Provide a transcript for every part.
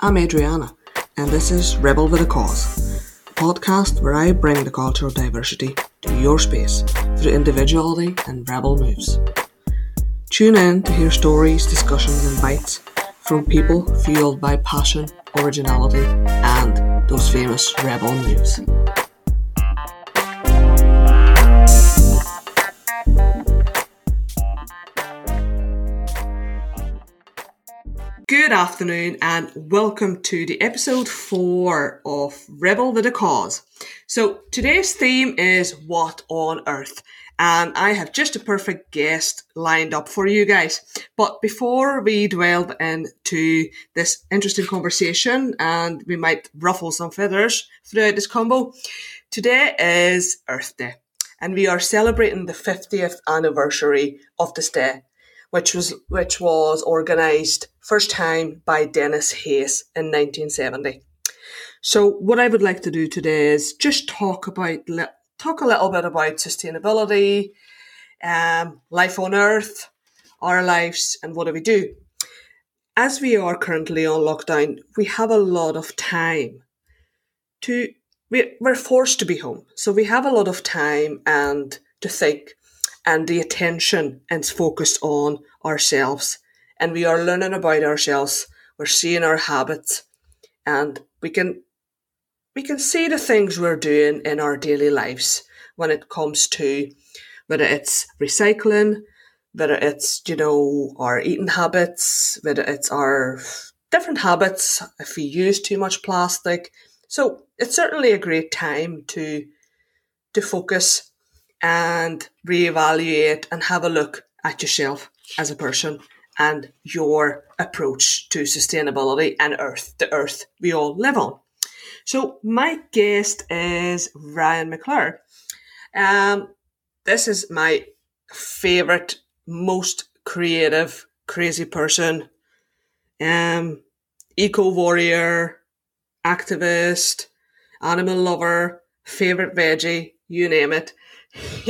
I'm Adriana, and this is Rebel with a Cause, a podcast where I bring the culture of diversity to your space through individuality and rebel moves. Tune in to hear stories, discussions, and bites from people fueled by passion, originality, and those famous rebel moves. Good afternoon and welcome to the episode four of Rebel with a Cause. So today's theme is What on Earth? And I have just a perfect guest lined up for you guys. But before we delve into this interesting conversation and we might ruffle some feathers throughout this combo, today is Earth Day. And we are celebrating the 50th anniversary of this day which was which was organised first time by Denis Hayes in 1970. So what I would like to do today is just talk about talk a little bit about sustainability, um, life on Earth, our lives, and what do we do. As we are currently on lockdown, we have a lot of time to we're forced to be home, so we have a lot of time and to think and the attention is focused on ourselves. And we are learning about ourselves. We're seeing our habits. And we can we can see the things we're doing in our daily lives when it comes to whether it's recycling whether it's you know our eating habits whether it's our different habits if we use too much plastic. So it's certainly a great time to to focus and reevaluate and have a look at yourself as a person and your approach to sustainability and earth, the earth we all live on. So my guest is Ryan McClure. Um, this is my favorite, most creative, crazy person. Um, eco warrior, activist, animal lover, favorite veggie, you name it.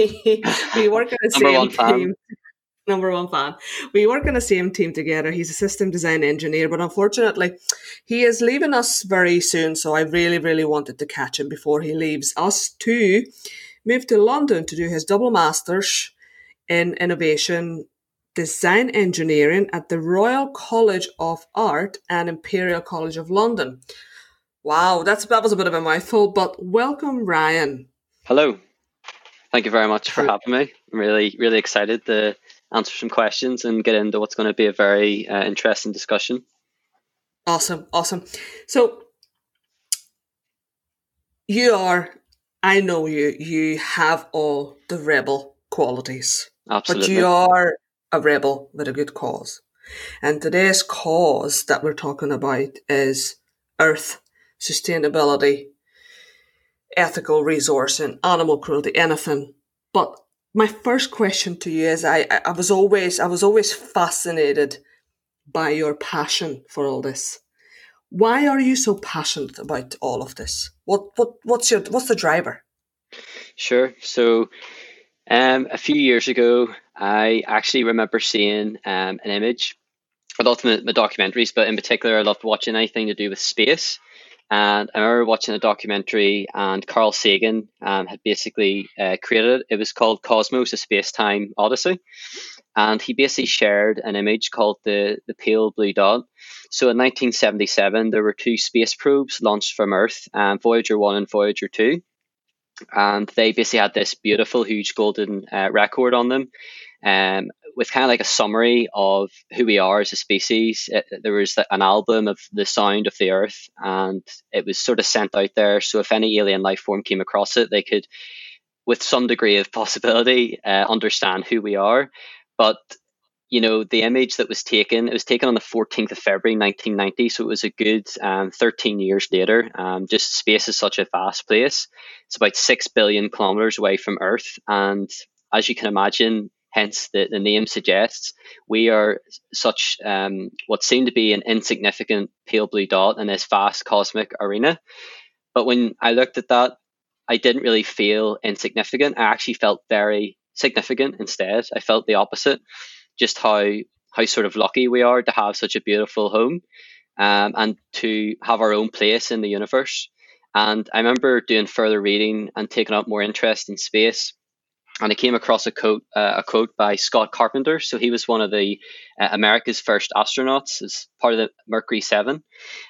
we work on the same team. Number one fan. We work on the same team together. He's a system design engineer, but unfortunately, he is leaving us very soon. So I really, really wanted to catch him before he leaves us to move to London to do his double masters in innovation design engineering at the Royal College of Art and Imperial College of London. Wow, that's that was a bit of a mouthful, but welcome, Ryan. Hello. Thank you very much for having me. I'm really, really excited to answer some questions and get into what's going to be a very uh, interesting discussion. Awesome, awesome. So, you are, I know you, you have all the rebel qualities. Absolutely. But you are a rebel with a good cause. And today's cause that we're talking about is Earth, sustainability, ethical resourcing, animal cruelty, anything. But my first question to you is I, I was always I was always fascinated by your passion for all this. Why are you so passionate about all of this? What what what's your what's the driver? Sure. So um, a few years ago, I actually remember seeing um, an image. I loved my, my documentaries, but in particular, I loved watching anything to do with space. And I remember watching a documentary, and Carl Sagan um, had basically uh, created it. It was called Cosmos: A Space-Time Odyssey, and he basically shared an image called the the pale blue dot. So in 1977, there were two space probes launched from Earth, um, Voyager One and Voyager Two, and they basically had this beautiful, huge golden uh, record on them. Um, with kind of like a summary of who we are as a species. It, there was an album of the sound of the earth, and it was sort of sent out there. So if any alien life form came across it, they could, with some degree of possibility, uh, understand who we are. But you know, the image that was taken, it was taken on the 14th of February 1990, so it was a good um, 13 years later. Um, just space is such a vast place. It's about 6 billion kilometers away from Earth. And as you can imagine, hence the, the name suggests, we are such um, what seemed to be an insignificant pale blue dot in this vast cosmic arena. But when I looked at that, I didn't really feel insignificant. I actually felt very significant instead. I felt the opposite, just how how sort of lucky we are to have such a beautiful home. um, and to have our own place in the universe. And I remember doing further reading and taking up more interest in space. And I came across a quote, uh, a quote by Scott Carpenter. So he was one of the uh, America's first astronauts as part of the Mercury Seven.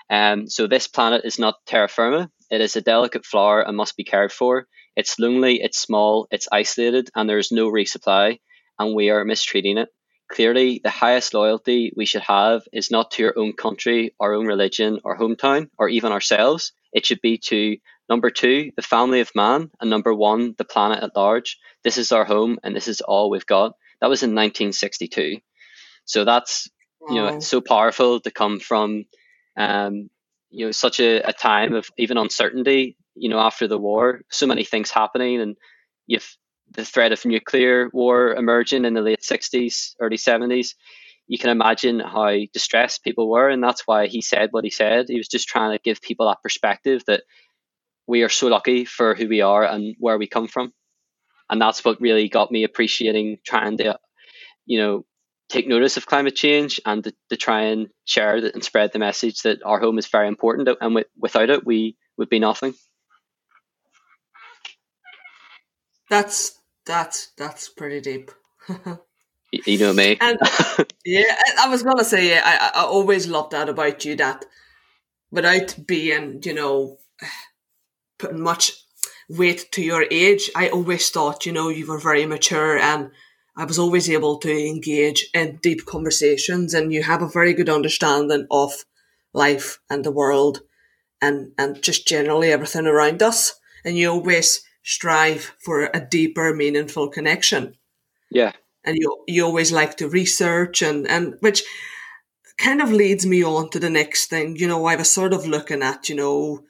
Um, so this planet is not terra firma. It is a delicate flower and must be cared for. It's lonely, it's small, it's isolated, and there is no resupply, and we are mistreating it. Clearly, the highest loyalty we should have is not to your own country, our own religion, our hometown, or even ourselves. It should be to number two, the family of man, and number one, the planet at large. This is our home, and this is all we've got. That was in 1962. So that's you know so powerful to come from um, you know such a, a time of even uncertainty you know after the war so many things happening and you've the threat of nuclear war emerging in the late 60s early 70s you can imagine how distressed people were and that's why he said what he said he was just trying to give people that perspective that we are so lucky for who we are and where we come from. And that's what really got me appreciating trying to you know take notice of climate change and to, to try and share and spread the message that our home is very important and w- without it we would be nothing. That's that's that's pretty deep. You know me. And yeah i was gonna say yeah, I, I always loved that about you that without being you know much weight to your age i always thought you know you were very mature and I was always able to engage in deep conversations and you have a very good understanding of life and the world and, and just generally everything around us. And you always strive for a deeper, meaningful connection. Yeah. And you, you always like to research and, and which kind of leads me on to the next thing. You know, I was sort of looking at, you know,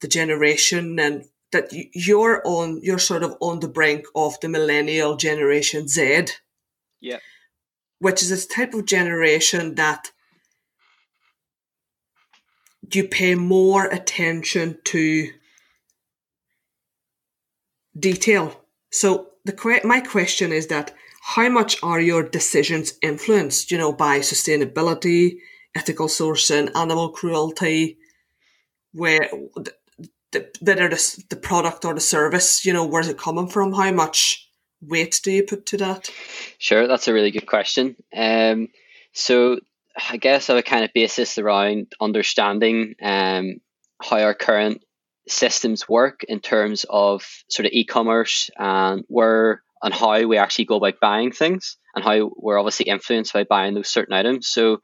the generation and that you're on you're sort of on the brink of the millennial generation Z. Yeah. Which is this type of generation that you pay more attention to detail. So the my question is that how much are your decisions influenced, you know, by sustainability, ethical sourcing, animal cruelty, where the, whether the, the product or the service, you know, where's it coming from? How much weight do you put to that? Sure, that's a really good question. Um, so I guess I would kind of base this around understanding um, how our current systems work in terms of sort of e-commerce and where and how we actually go about buying things and how we're obviously influenced by buying those certain items. So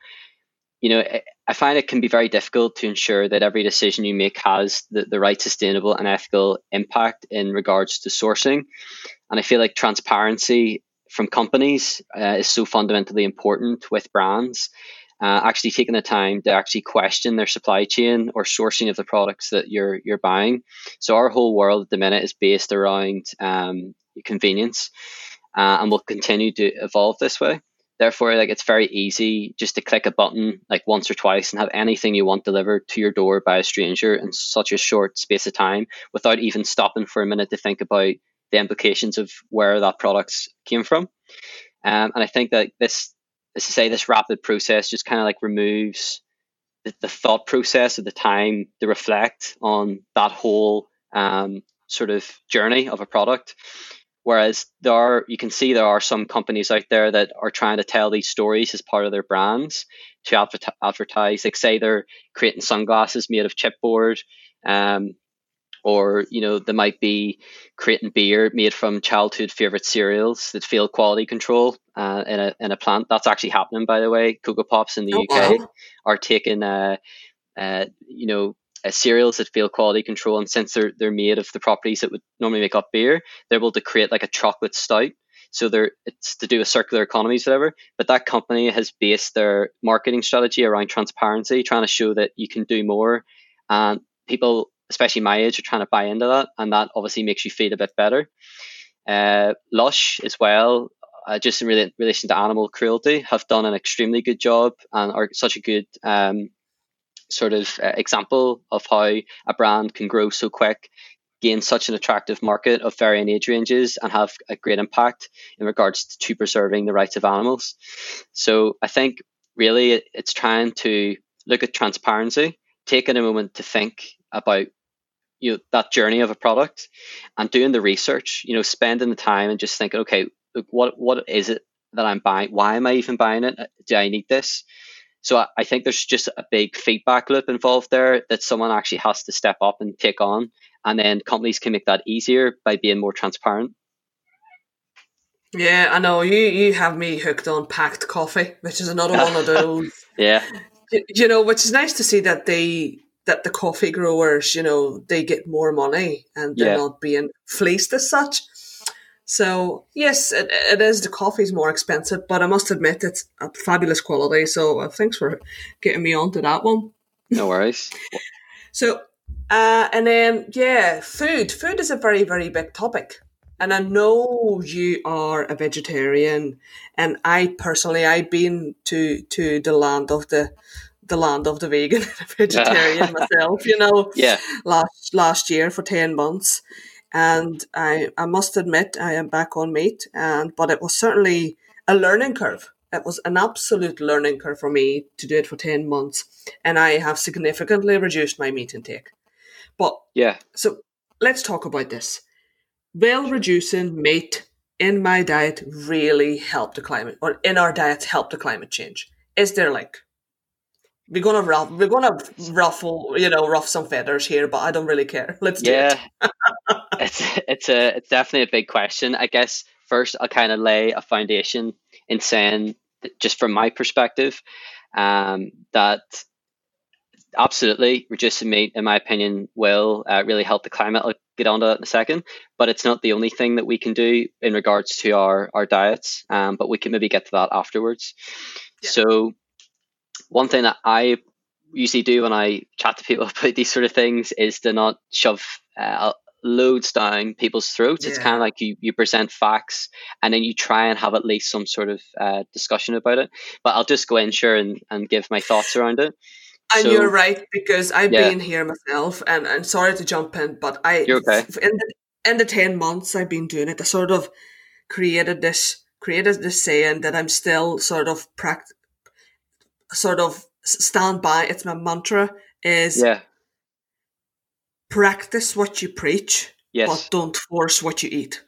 you know, I find it can be very difficult to ensure that every decision you make has the, the right sustainable and ethical impact in regards to sourcing. And I feel like transparency from companies uh, is so fundamentally important with brands. Uh, actually taking the time to actually question their supply chain or sourcing of the products that you're you're buying. So our whole world at the minute is based around um, convenience, uh, and will continue to evolve this way. Therefore, like it's very easy just to click a button like once or twice and have anything you want delivered to your door by a stranger in such a short space of time without even stopping for a minute to think about the implications of where that product came from. Um, and I think that this, as to say, this rapid process just kind of like removes the, the, thought process of the time to reflect on that whole um, sort of journey of a product. Whereas there are, you can see there are some companies out there that are trying to tell these stories as part of their brands to advertise. Like say they're creating sunglasses made of chipboard, um, or you know they might be creating beer made from childhood favorite cereals that fail quality control uh, in a in a plant. That's actually happening, by the way. Cocoa Pops in the oh, UK wow. are taking, uh, uh, you know, uh, cereals that fail quality control, and since they're they're made of the properties that would normally make up beer, they're able to create like a chocolate stout. So they're it's to do with circular economies, whatever. But that company has based their marketing strategy around transparency, trying to show that you can do more, and people, especially my age, are trying to buy into that, and that obviously makes you feel a bit better. Uh, Lush as well, uh, just in relation to animal cruelty, have done an extremely good job and are such a good um, sort of uh, example of how a brand can grow so quick, gain such an attractive market of varying age ranges, and have a great impact in regards to preserving the rights of animals. So I think really it's trying to look at transparency, taking a moment to think about you know that journey of a product and doing the research, you know, spending the time and just thinking, okay, look, what what is it that I'm buying? Why am I even buying it? Do I need this? So I, I think there's just a big feedback loop involved there that someone actually has to step up and take on. And then companies can make that easier by being more transparent. Yeah, I know. You you have me hooked on Pact coffee, which is another one of those. yeah. You know, which is nice to see that they that the coffee growers, you know, they get more money and they're yeah. not being fleeced as such. So yes, it, it is. The coffee's more expensive, but I must admit it's a fabulous quality. So uh, thanks for getting me onto that one. No worries. so, uh, and then yeah, food. Food is a very very big topic, and I know you are a vegetarian, and I personally I've been to to the land of the the land of the vegan vegetarian myself. You know, yeah, last last year for ten months and I, I must admit I am back on meat and but it was certainly a learning curve. It was an absolute learning curve for me to do it for 10 months and I have significantly reduced my meat intake. But yeah. So let's talk about this. Will reducing meat in my diet really help the climate or in our diets help the climate change? Is there like we're gonna ruff, we're gonna ruffle, you know, ruff some feathers here, but I don't really care. Let's do yeah. it. it's it's a it's definitely a big question. I guess first I'll kind of lay a foundation in saying, just from my perspective, um, that absolutely reducing meat, in my opinion, will uh, really help the climate. I'll get on to that in a second, but it's not the only thing that we can do in regards to our our diets. Um, but we can maybe get to that afterwards. Yeah. So one thing that I usually do when I chat to people about these sort of things is to not shove uh, loads down people's throats. Yeah. It's kind of like you, you present facts and then you try and have at least some sort of uh, discussion about it. But I'll just go in sure and, and give my thoughts around it. And so, you're right because I've yeah. been here myself, and I'm sorry to jump in, but I okay. in the in the ten months I've been doing it, I sort of created this created this saying that I'm still sort of pract- sort of stand by. It's my mantra is yeah. practice what you preach, yes. but don't force what you eat.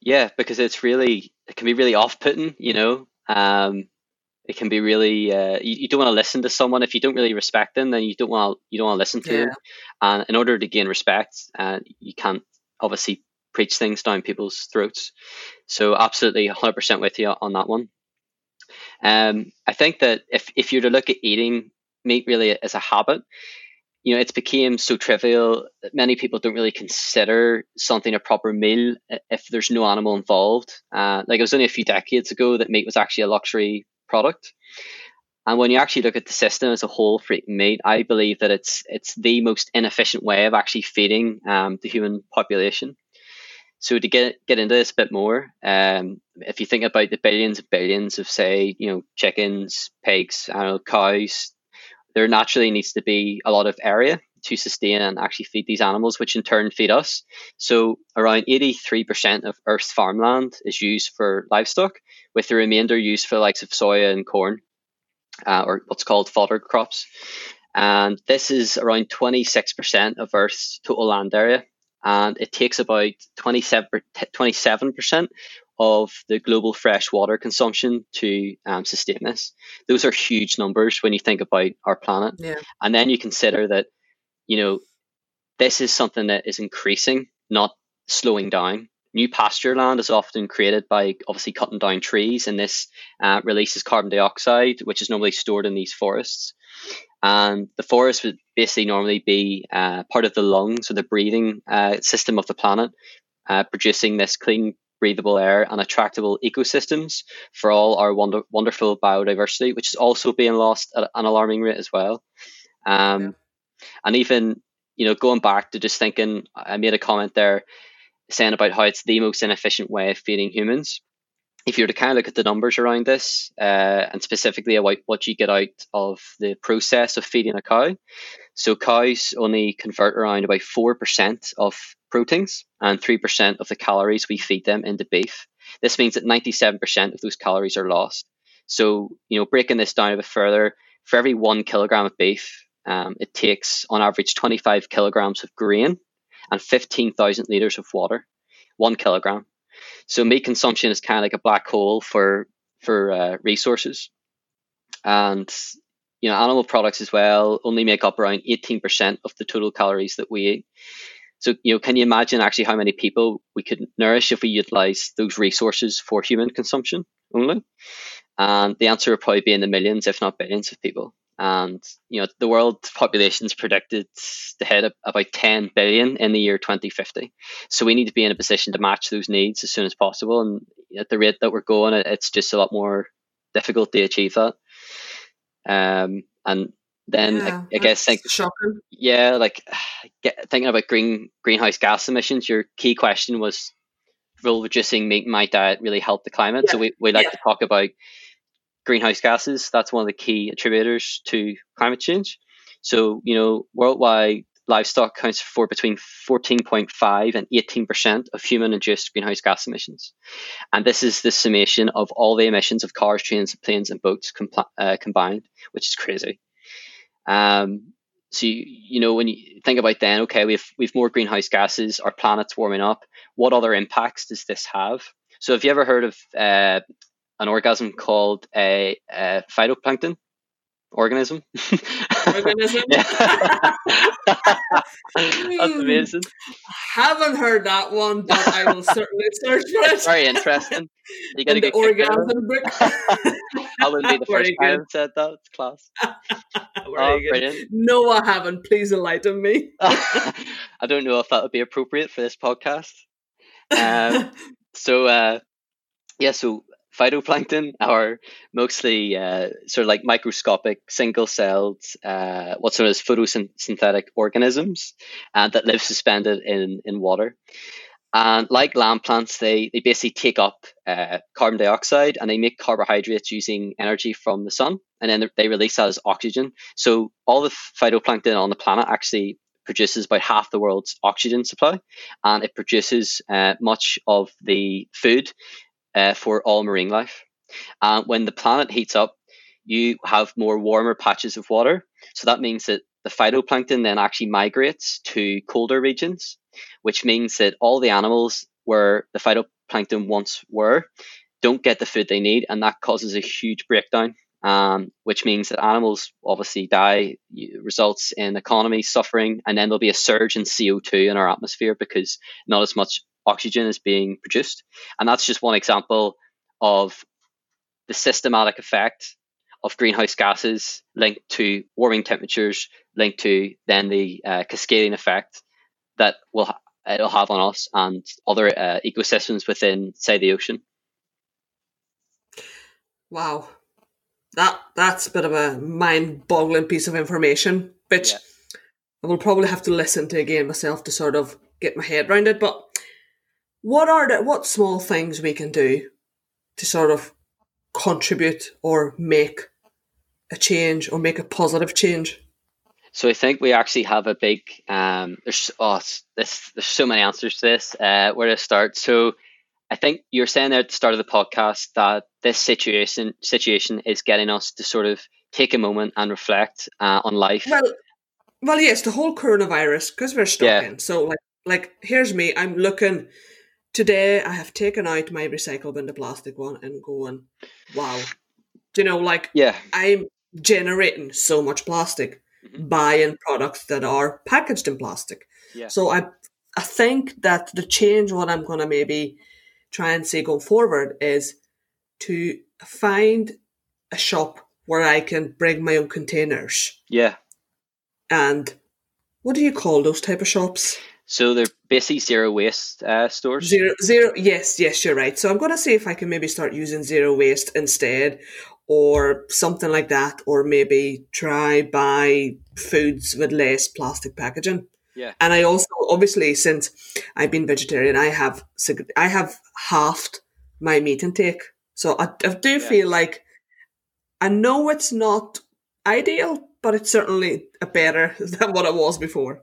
Yeah, because it's really it can be really off putting, you know. Um, it can be really uh, you, you, don't want to listen to someone if you don't really respect them, then you don't want you don't want to listen to yeah. them. And in order to gain respect, uh, you can't obviously preach things down people's throats. So absolutely, hundred percent with you on that one. Um, I think that if, if you're to look at eating meat really as a habit, you know, it's became so trivial that many people don't really consider something a proper meal if there's no animal involved. Uh, like it was only a few decades ago that meat was actually a luxury product. And when you actually look at the system as a whole for meat, I believe that it's it's the most inefficient way of actually feeding um, the human population. So to get get into this a bit more, um, if you think about the billions and billions of say, you know, chickens, pigs, cows, there naturally needs to be a lot of area to sustain and actually feed these animals, which in turn feed us. So around 83% of Earth's farmland is used for livestock, with the remainder used for the likes of soya and corn, uh, or what's called fodder crops. And this is around 26% of Earth's total land area and it takes about 27, percent of the global fresh water consumption to um, sustain this. Those are huge numbers when you think about our planet. Yeah. And then you consider that, you know, this is something that is increasing, not slowing down. New pasture land is often created by obviously cutting down trees, and this uh, releases carbon dioxide, which is normally stored in these forests. And the forest would basically normally be uh, part of the lungs or the breathing uh, system of the planet, uh, producing this clean, breathable air and attractable ecosystems for all our wonder- wonderful biodiversity, which is also being lost at an alarming rate as well. Um, yeah. And even, you know, going back to just thinking, I made a comment there saying about how it's the most inefficient way of feeding humans if you were to kind of look at the numbers around this, uh, and specifically about what you get out of the process of feeding a cow, so cows only convert around about 4% of proteins and 3% of the calories we feed them into beef. This means that 97% of those calories are lost. So, you know, breaking this down a bit further, for every one kilogram of beef, um, it takes on average 25 kilograms of grain and 15,000 liters of water, one kilogram. So meat consumption is kind of like a black hole for for uh, resources, and you know animal products as well only make up around 18% of the total calories that we eat. So you know, can you imagine actually how many people we could nourish if we utilize those resources for human consumption only? And the answer would probably be in the millions, if not billions, of people. And you know, the world population is predicted to hit about 10 billion in the year 2050. So we need to be in a position to match those needs as soon as possible. And at the rate that we're going, it's just a lot more difficult to achieve that. Um, and then yeah, I, I guess think shocking. Yeah, like get, thinking about green greenhouse gas emissions. Your key question was, will reducing meat in my diet really help the climate? Yeah. So we, we like yeah. to talk about greenhouse gases. That's one of the key attributors to climate change. So, you know, worldwide livestock accounts for between 14.5 and 18% of human induced greenhouse gas emissions. And this is the summation of all the emissions of cars, trains, planes, and boats compl- uh, combined, which is crazy. Um, so, you, you know, when you think about then, okay, we have, we have more greenhouse gases, our planet's warming up. What other impacts does this have? So, have you ever heard of uh, an organism called a, a phytoplankton organism. Organism. That's amazing. Haven't heard that one, but I will certainly search for it. Very interesting. You got to get organism book. I wouldn't be the first time I've said that. It's class. oh, brilliant. No, I haven't. Please enlighten me. I don't know if that would be appropriate for this podcast. Um, so, uh, yeah, so phytoplankton are mostly uh, sort of like microscopic, single-celled, uh, what's known as photosynthetic organisms uh, that live suspended in, in water. And like land plants, they, they basically take up uh, carbon dioxide and they make carbohydrates using energy from the sun, and then they release that as oxygen. So all the phytoplankton on the planet actually produces about half the world's oxygen supply, and it produces uh, much of the food uh, for all marine life. And when the planet heats up, you have more warmer patches of water. So that means that the phytoplankton then actually migrates to colder regions, which means that all the animals where the phytoplankton once were don't get the food they need, and that causes a huge breakdown. Um, which means that animals obviously die, results in economy suffering, and then there'll be a surge in CO2 in our atmosphere because not as much oxygen is being produced. And that's just one example of the systematic effect of greenhouse gases linked to warming temperatures, linked to then the uh, cascading effect that will ha- it'll have on us and other uh, ecosystems within, say, the ocean. Wow, that that's a bit of a mind-boggling piece of information, which yeah. I will probably have to listen to again myself to sort of get my head around it. But what are the what small things we can do to sort of contribute or make a change or make a positive change? So I think we actually have a big um, there's oh this there's so many answers to this. Uh, where to start? So I think you're saying there at the start of the podcast that this situation situation is getting us to sort of take a moment and reflect uh, on life. Well, well, yes, the whole coronavirus because we're stuck yeah. in. So like like here's me. I'm looking today I have taken out my recycle bin, the plastic one, and going, wow. Do you know, like, yeah, I'm generating so much plastic mm-hmm. buying products that are packaged in plastic. Yeah. So I, I think that the change, what I'm gonna maybe try and see going forward, is to find a shop where I can bring my own containers. Yeah. And what do you call those type of shops? So they're basically zero waste uh, stores. Zero, zero. Yes, yes, you're right. So I'm going to see if I can maybe start using zero waste instead, or something like that, or maybe try buy foods with less plastic packaging. Yeah. And I also, obviously, since I've been vegetarian, I have I have halved my meat intake. So I, I do yeah. feel like I know it's not ideal, but it's certainly a better than what it was before.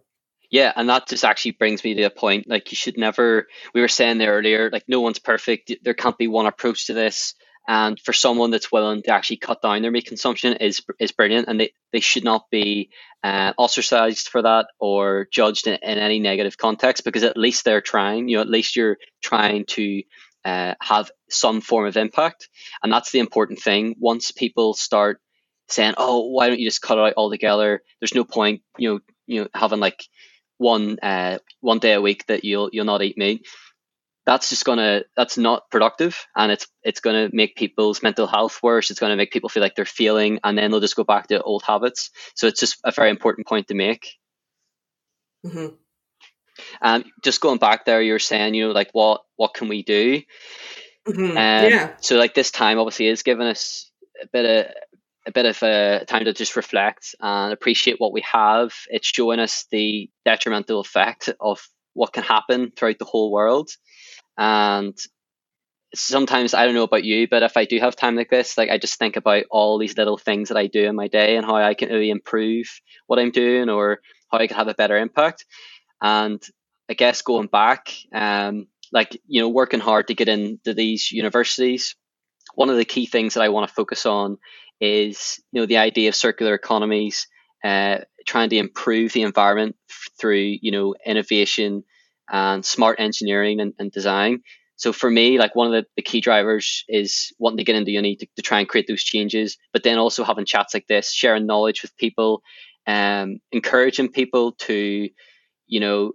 Yeah, and that just actually brings me to a point. Like you should never. We were saying there earlier, like no one's perfect. There can't be one approach to this. and for someone that's willing to actually cut down their meat consumption is is brilliant and they, they should not be uh, ostracized for that or judged in, in any negative context because at least they're trying you know at least you're trying to uh, have some form of impact and that's the important thing once people start saying oh why don't you just cut it out altogether there's no point you know you know having like one uh, one day a week that you'll you'll not eat meat that's just gonna that's not productive and it's it's gonna make people's mental health worse. It's gonna make people feel like they're feeling and then they'll just go back to old habits. So it's just a very important point to make. Mm-hmm. um, just going back there you're saying you know like what what can we do? Mm-hmm. um, yeah. so like this time obviously is giving us a bit of a bit of a time to just reflect and appreciate what we have. It's showing us the detrimental effect of what can happen throughout the whole world. And sometimes I don't know about you, but if I do have time like this, like I just think about all these little things that I do in my day and how I can really improve what I'm doing or how I can have a better impact. And I guess going back, um, like you know, working hard to get into these universities. One of the key things that I want to focus on is you know the idea of circular economies, uh, trying to improve the environment through you know innovation and smart engineering and, and design. So for me, like one of the, the key drivers is wanting to get into uni to, to try and create those changes, but then also having chats like this, sharing knowledge with people, um, encouraging people to, you know,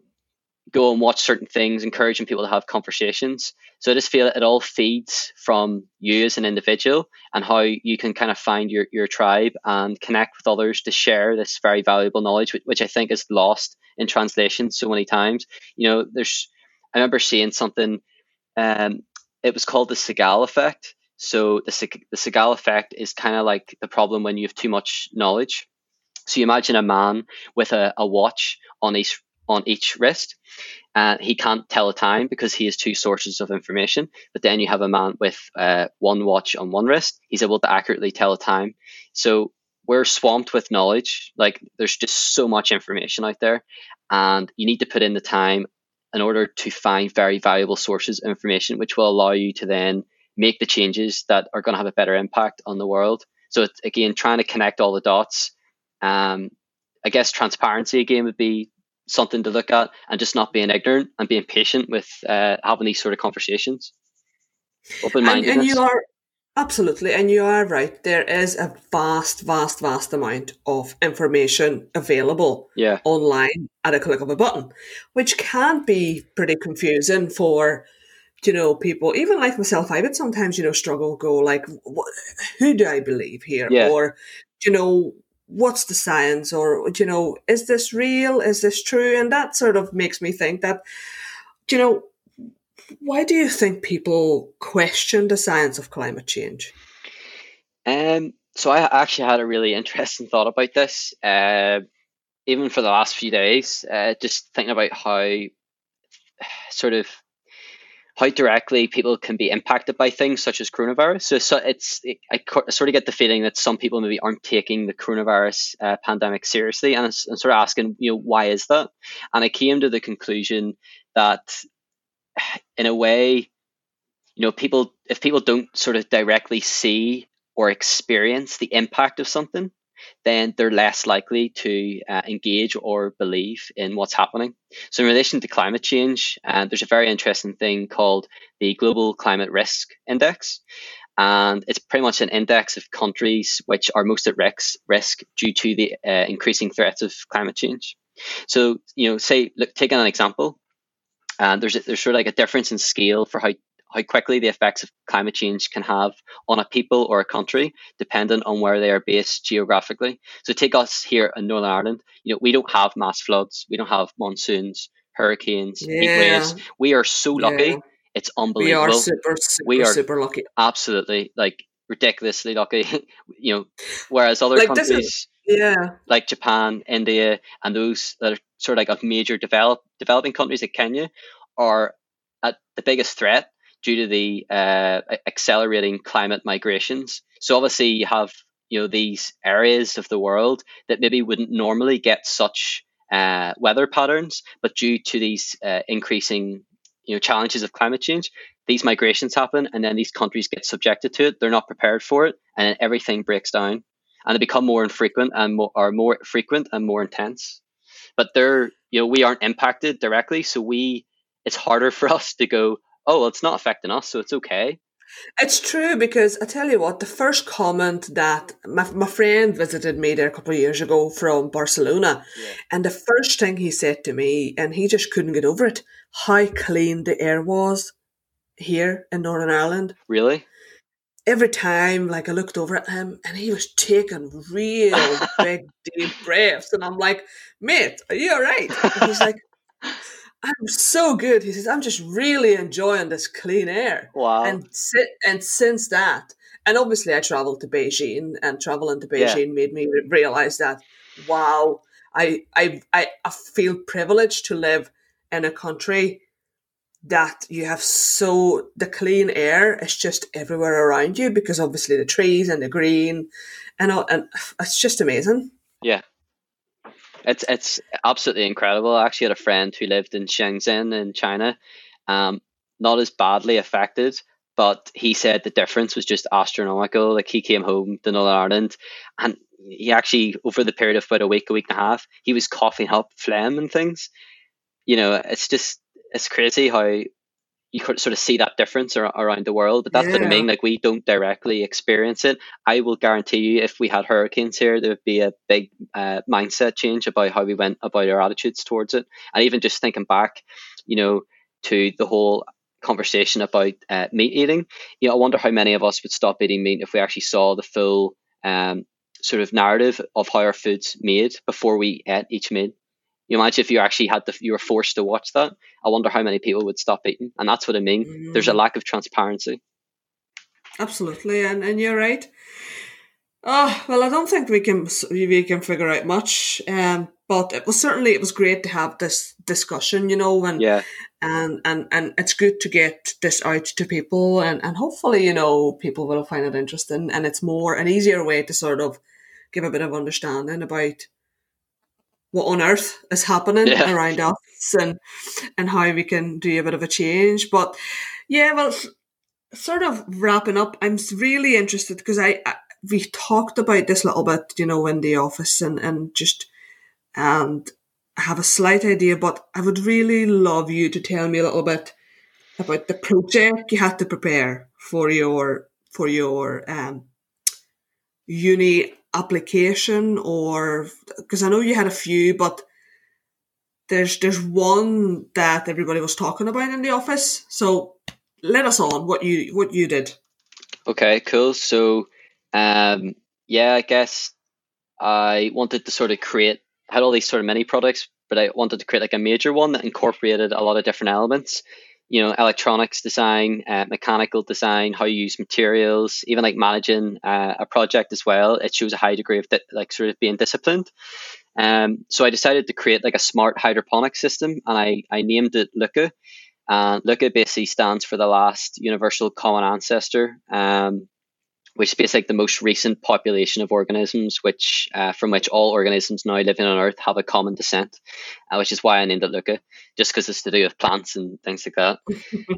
go and watch certain things, encouraging people to have conversations. So I just feel it all feeds from you as an individual and how you can kind of find your, your tribe and connect with others to share this very valuable knowledge, which, I think is lost in translation so many times. You know, there's, I remember seeing something, um, it was called the Segal effect. So the, the Segal effect is kind of like the problem when you have too much knowledge. So you imagine a man with a, a watch on each on each wrist. And he can't tell a time because he has two sources of information. But then you have a man with uh, one watch on one wrist. He's able to accurately tell a time. So we're swamped with knowledge. Like there's just so much information out there, and you need to put in the time in order to find very valuable sources of information, which will allow you to then make the changes that are going to have a better impact on the world. So it's, again, trying to connect all the dots. Um, I guess transparency again would be something to look at and just not being ignorant and being patient with uh, having these sort of conversations. Open mindedness. And, and you are absolutely, and you are right. There is a vast, vast, vast amount of information available yeah. online at a click of a button, which can be pretty confusing for you know people even like myself i would sometimes you know struggle go like who do i believe here yeah. or you know what's the science? Or you know is this real? Is this true? And that sort of makes me think that you know why do you think people question the science of climate change? Um so i actually had a really interesting thought about this uh, even for the last few days uh, just thinking about how sort of how directly people can be impacted by things such as coronavirus. So, so it's it, I, sort of get the feeling that some people maybe aren't taking the coronavirus uh, pandemic seriously, and I'm sort of asking, you know, why is that? And I came to the conclusion that, in a way, you know, people if people don't sort of directly see or experience the impact of something, then they're less likely to uh, engage or believe in what's happening. So, in relation to climate change, uh, there's a very interesting thing called the Global Climate Risk Index. And it's pretty much an index of countries which are most at risk, risk due to the uh, increasing threats of climate change. So, you know, say, look, taking an example, uh, there's a, there's sort of like a difference in scale for how how quickly the effects of climate change can have on a people or a country, dependent on where they are based geographically. So take us here in Northern Ireland. You know, we don't have mass floods, we don't have monsoons, hurricanes, yeah. heat waves. We are so lucky. Yeah. It's unbelievable. We are super, super, we are super lucky. Absolutely, like ridiculously lucky. you know, whereas other like countries, yeah, like Japan, India, and those that are sort of like of major develop developing countries like Kenya, are at the biggest threat due to the uh, accelerating climate migrations. So obviously you have you know these areas of the world that maybe wouldn't normally get such uh, weather patterns, but due to these uh, increasing you know challenges of climate change, these migrations happen, and then these countries get subjected to it. They're not prepared for it, and everything breaks down, and they become more infrequent and more are more frequent and more intense. But they're you know we aren't impacted directly, so we it's harder for us to go. Oh, well, it's not affecting us, so it's okay. It's true because I tell you what, the first comment that my, my friend visited me there a couple of years ago from Barcelona, yeah. and the first thing he said to me, and he just couldn't get over it, how clean the air was here in Northern Ireland. Really? Every time, like I looked over at him, and he was taking real big deep breaths, and I'm like, "Mate, are you all right?" And he's like, I'm so good. He says, I'm just really enjoying this clean air. Wow. And si- and since that, and obviously I traveled to Beijing, and traveling to Beijing yeah. made me realize that, wow, I, I I I feel privileged to live in a country that you have so the clean air is just everywhere around you because obviously the trees and the green and all, and it's just amazing. Yeah, it's it's absolutely incredible. I actually had a friend who lived in Shenzhen in China, um, not as badly affected, but he said the difference was just astronomical. Like he came home to Northern Ireland, and he actually over the period of about a week, a week and a half, he was coughing up phlegm and things. You know, it's just it's crazy how you could sort of see that difference ar- around the world. But that's yeah. what I mean. Like we don't directly experience it. I will guarantee you, if we had hurricanes here, there would be a big uh, mindset change about how we went about our attitudes towards it. And even just thinking back, you know, to the whole conversation about uh, meat eating. You know, I wonder how many of us would stop eating meat if we actually saw the full um, sort of narrative of how our food's made before we ate each meal. You imagine if you actually had the you were forced to watch that. I wonder how many people would stop eating, and that's what I mean. Mm. There's a mm. lack of transparency. Absolutely, and and you're right. Oh well, I don't think we can we can figure out much. Um, but it was certainly it was great to have this discussion, you know, and yeah, and and and it's good to get this out to people, and and hopefully, you know, people will find it interesting, and it's more an easier way to sort of give a bit of understanding about what on earth is happening yeah. around us and and how we can do a bit of a change. But yeah, well, sort of wrapping up, I'm really interested because I, I we talked about this a little bit, you know, in the office and and just and have a slight idea, but I would really love you to tell me a little bit about the project you had to prepare for your for your um, uni application or because I know you had a few, but there's there's one that everybody was talking about in the office. So let us on what you what you did. Okay, cool. So um yeah, I guess I wanted to sort of create had all these sort of mini products, but I wanted to create like a major one that incorporated a lot of different elements you know electronics design uh, mechanical design how you use materials even like managing uh, a project as well it shows a high degree of di- like sort of being disciplined. Um, so i decided to create like a smart hydroponic system and i, I named it LUCA and LUCA basically stands for the last universal common ancestor. Um, which is basically the most recent population of organisms, which uh, from which all organisms now living on Earth have a common descent, uh, which is why I named it LUCA, just because it's to do with plants and things like that.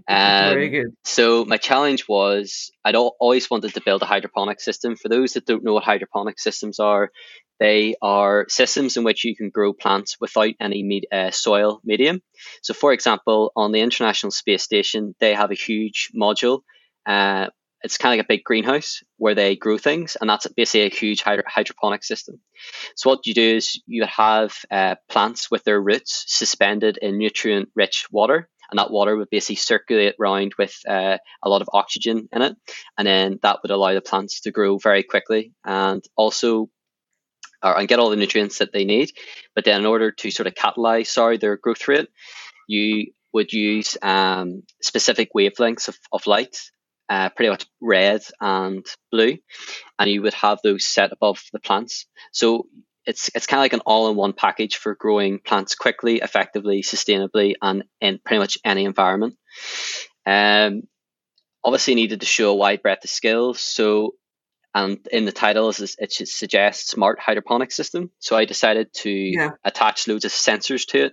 Um, Very good. So my challenge was I'd always wanted to build a hydroponic system. For those that don't know what hydroponic systems are, they are systems in which you can grow plants without any med- uh, soil medium. So, for example, on the International Space Station, they have a huge module uh, it's kind of like a big greenhouse where they grow things, and that's basically a huge hydro- hydroponic system. So what you do is you have uh, plants with their roots suspended in nutrient-rich water, and that water would basically circulate around with uh, a lot of oxygen in it, and then that would allow the plants to grow very quickly and also or, and get all the nutrients that they need. But then, in order to sort of catalyze, sorry, their growth rate, you would use um, specific wavelengths of, of light uh, pretty much red and blue, and you would have those set above the plants. So it's it's kind of like an all-in-one package for growing plants quickly, effectively, sustainably, and in pretty much any environment. Um, obviously needed to show a wide breadth of skills. So, and in the title, it should suggest smart hydroponic system. So I decided to yeah. attach loads of sensors to it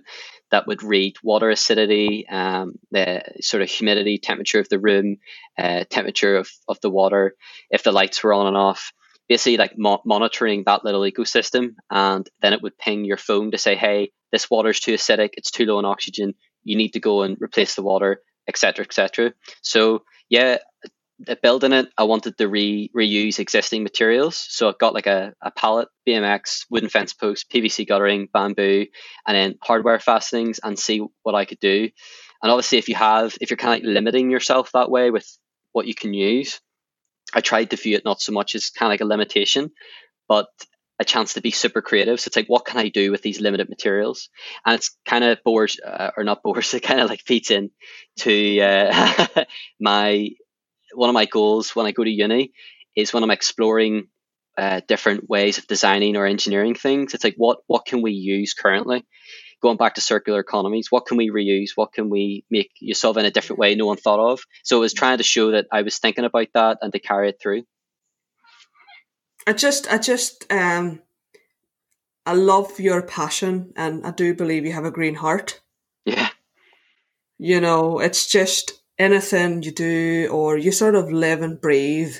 that would read water acidity, um, the sort of humidity, temperature of the room, uh, temperature of, of the water, if the lights were on and off. Basically, like mo- monitoring that little ecosystem, and then it would ping your phone to say, "Hey, this water's too acidic. It's too low in oxygen. You need to go and replace the water, etc., etc." So yeah, building it, I wanted to re- reuse existing materials. So I got like a, a pallet, BMX, wooden fence post, PVC guttering, bamboo, and then hardware fastenings and see what I could do. And obviously, if you have, if you're kind of like limiting yourself that way with what you can use, I tried to view it not so much as kind of like a limitation, but a chance to be super creative. So it's like, what can I do with these limited materials? And it's kind of bores, uh, or not bores, it kind of like feeds in to uh, my one of my goals when I go to uni is when I'm exploring uh, different ways of designing or engineering things. It's like what what can we use currently? Going back to circular economies, what can we reuse? What can we make use of in a different way no one thought of? So I was trying to show that I was thinking about that and to carry it through. I just, I just, um, I love your passion, and I do believe you have a green heart. Yeah. You know, it's just anything you do, or you sort of live and breathe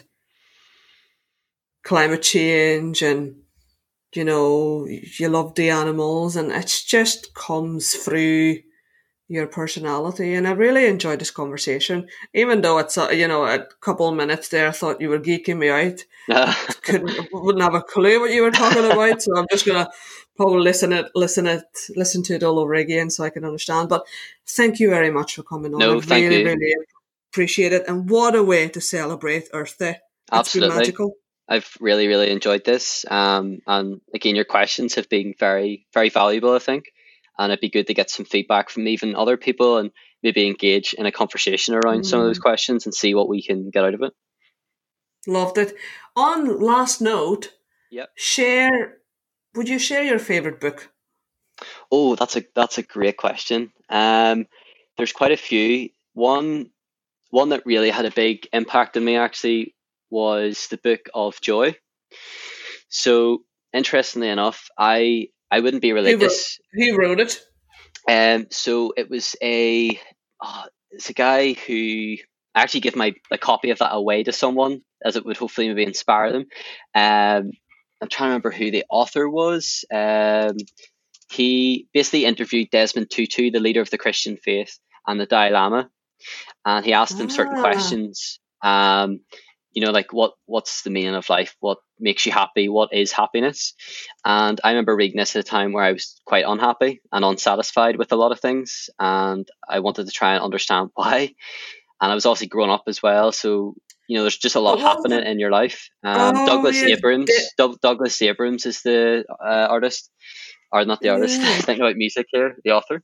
climate change and you know you love the animals and it just comes through your personality. And i really enjoyed this conversation. Even though it's a, you know a couple of minutes there i thought you were geeking me out. Couldn't wouldn't have a clue what you were talking about so i'm just gonna probably listen it listen it listen to it all over again so i can understand but thank you very much for coming on no, I thank really you. really appreciate it and what a way to celebrate earth day it's Absolutely. magical I've really, really enjoyed this. Um, and again, your questions have been very, very valuable, I think. And it'd be good to get some feedback from even other people and maybe engage in a conversation around mm. some of those questions and see what we can get out of it. Loved it. On last note, yep. share. Would you share your favorite book? Oh, that's a that's a great question. Um, there's quite a few. One one that really had a big impact on me actually was the book of joy. So interestingly enough, I I wouldn't be religious. Who wrote, who wrote it? Um, so it was a oh, it's a guy who I actually give my a copy of that away to someone as it would hopefully maybe inspire them. Um, I'm trying to remember who the author was. Um, he basically interviewed Desmond Tutu, the leader of the Christian faith, and the Dalai Lama, and he asked them certain Ah. questions. Um, you know, like what what's the meaning of life? What makes you happy? What is happiness? And I remember reading this at a time where I was quite unhappy and unsatisfied with a lot of things, and I wanted to try and understand why. And I was obviously grown up as well, so you know, there's just a lot was happening in your life. Um, Oh, Douglas yeah, Abrams, Douglas Abrams is the uh, artist, or not the artist. Yeah. thinking about music here, the author.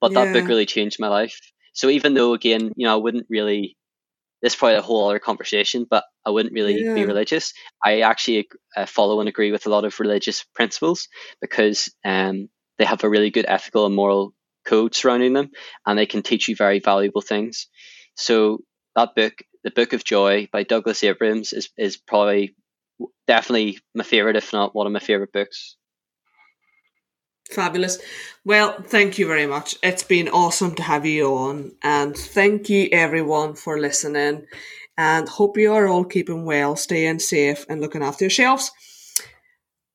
But that book really changed my life. So even though, again, you know, I wouldn't really. This is probably a whole other conversation, but I wouldn't really be religious. I actually uh, follow and agree with a lot of religious principles because um, they have a really good ethical and moral code surrounding them, and they can teach you very valuable things. So that book, The Book of Joy by Douglas Abrams, is is probably definitely my favorite, if not one of my favorite books. Fabulous. Well, thank you very much. It's been awesome to have you on, and thank you everyone for listening. And hope you are all keeping well, staying safe, and looking after yourselves.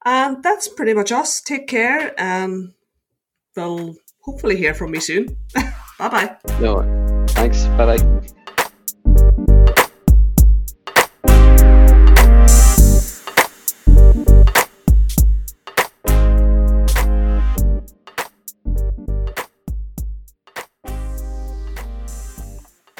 And that's pretty much us. Take care, and we'll hopefully hear from me soon. bye bye. No, thanks. Bye bye.